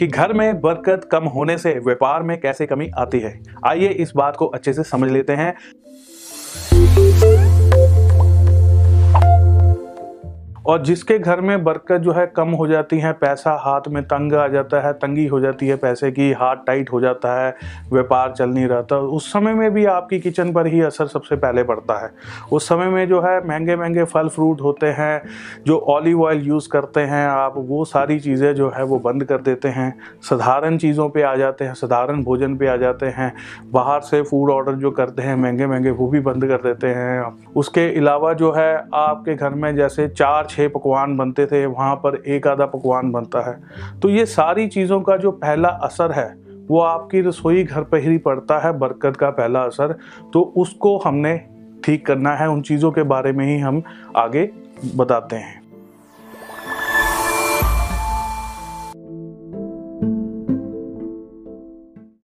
कि घर में बरकत कम होने से व्यापार में कैसे कमी आती है? आइए इस बात को अच्छे से समझ लेते हैं। और जिसके घर में बरकत जो है कम हो जाती है, पैसा हाथ में तंग आ जाता है, तंगी हो जाती है, पैसे की हाथ टाइट हो जाता है, व्यापार चल नहीं रहता उस समय में भी आपकी किचन पर ही असर सबसे पहले पड़ता है। उस समय में जो है महँगे महँगे फल फ्रूट होते हैं, जो ऑलिव ऑयल यूज़ करते हैं आप, वो सारी चीज़ें जो है वो बंद कर देते हैं, साधारण चीज़ों पर आ जाते हैं, साधारण भोजन पर आ जाते हैं, बाहर से फ़ूड ऑर्डर जो करते हैं महँगे महँगे वो भी बंद कर देते हैं। उसके अलावा जो है आपके घर में जैसे चार छः पकवान बनते थे, वहाँ पर एक आधा पकवान बनता है। तो ये सारी चीज़ों का जो पहला असर है, वो आपकी रसोई घर पर ही पड़ता है, बरकत का पहला असर। तो उसको हमने ठीक करना है, उन चीज़ों के बारे में ही हम आगे बताते हैं।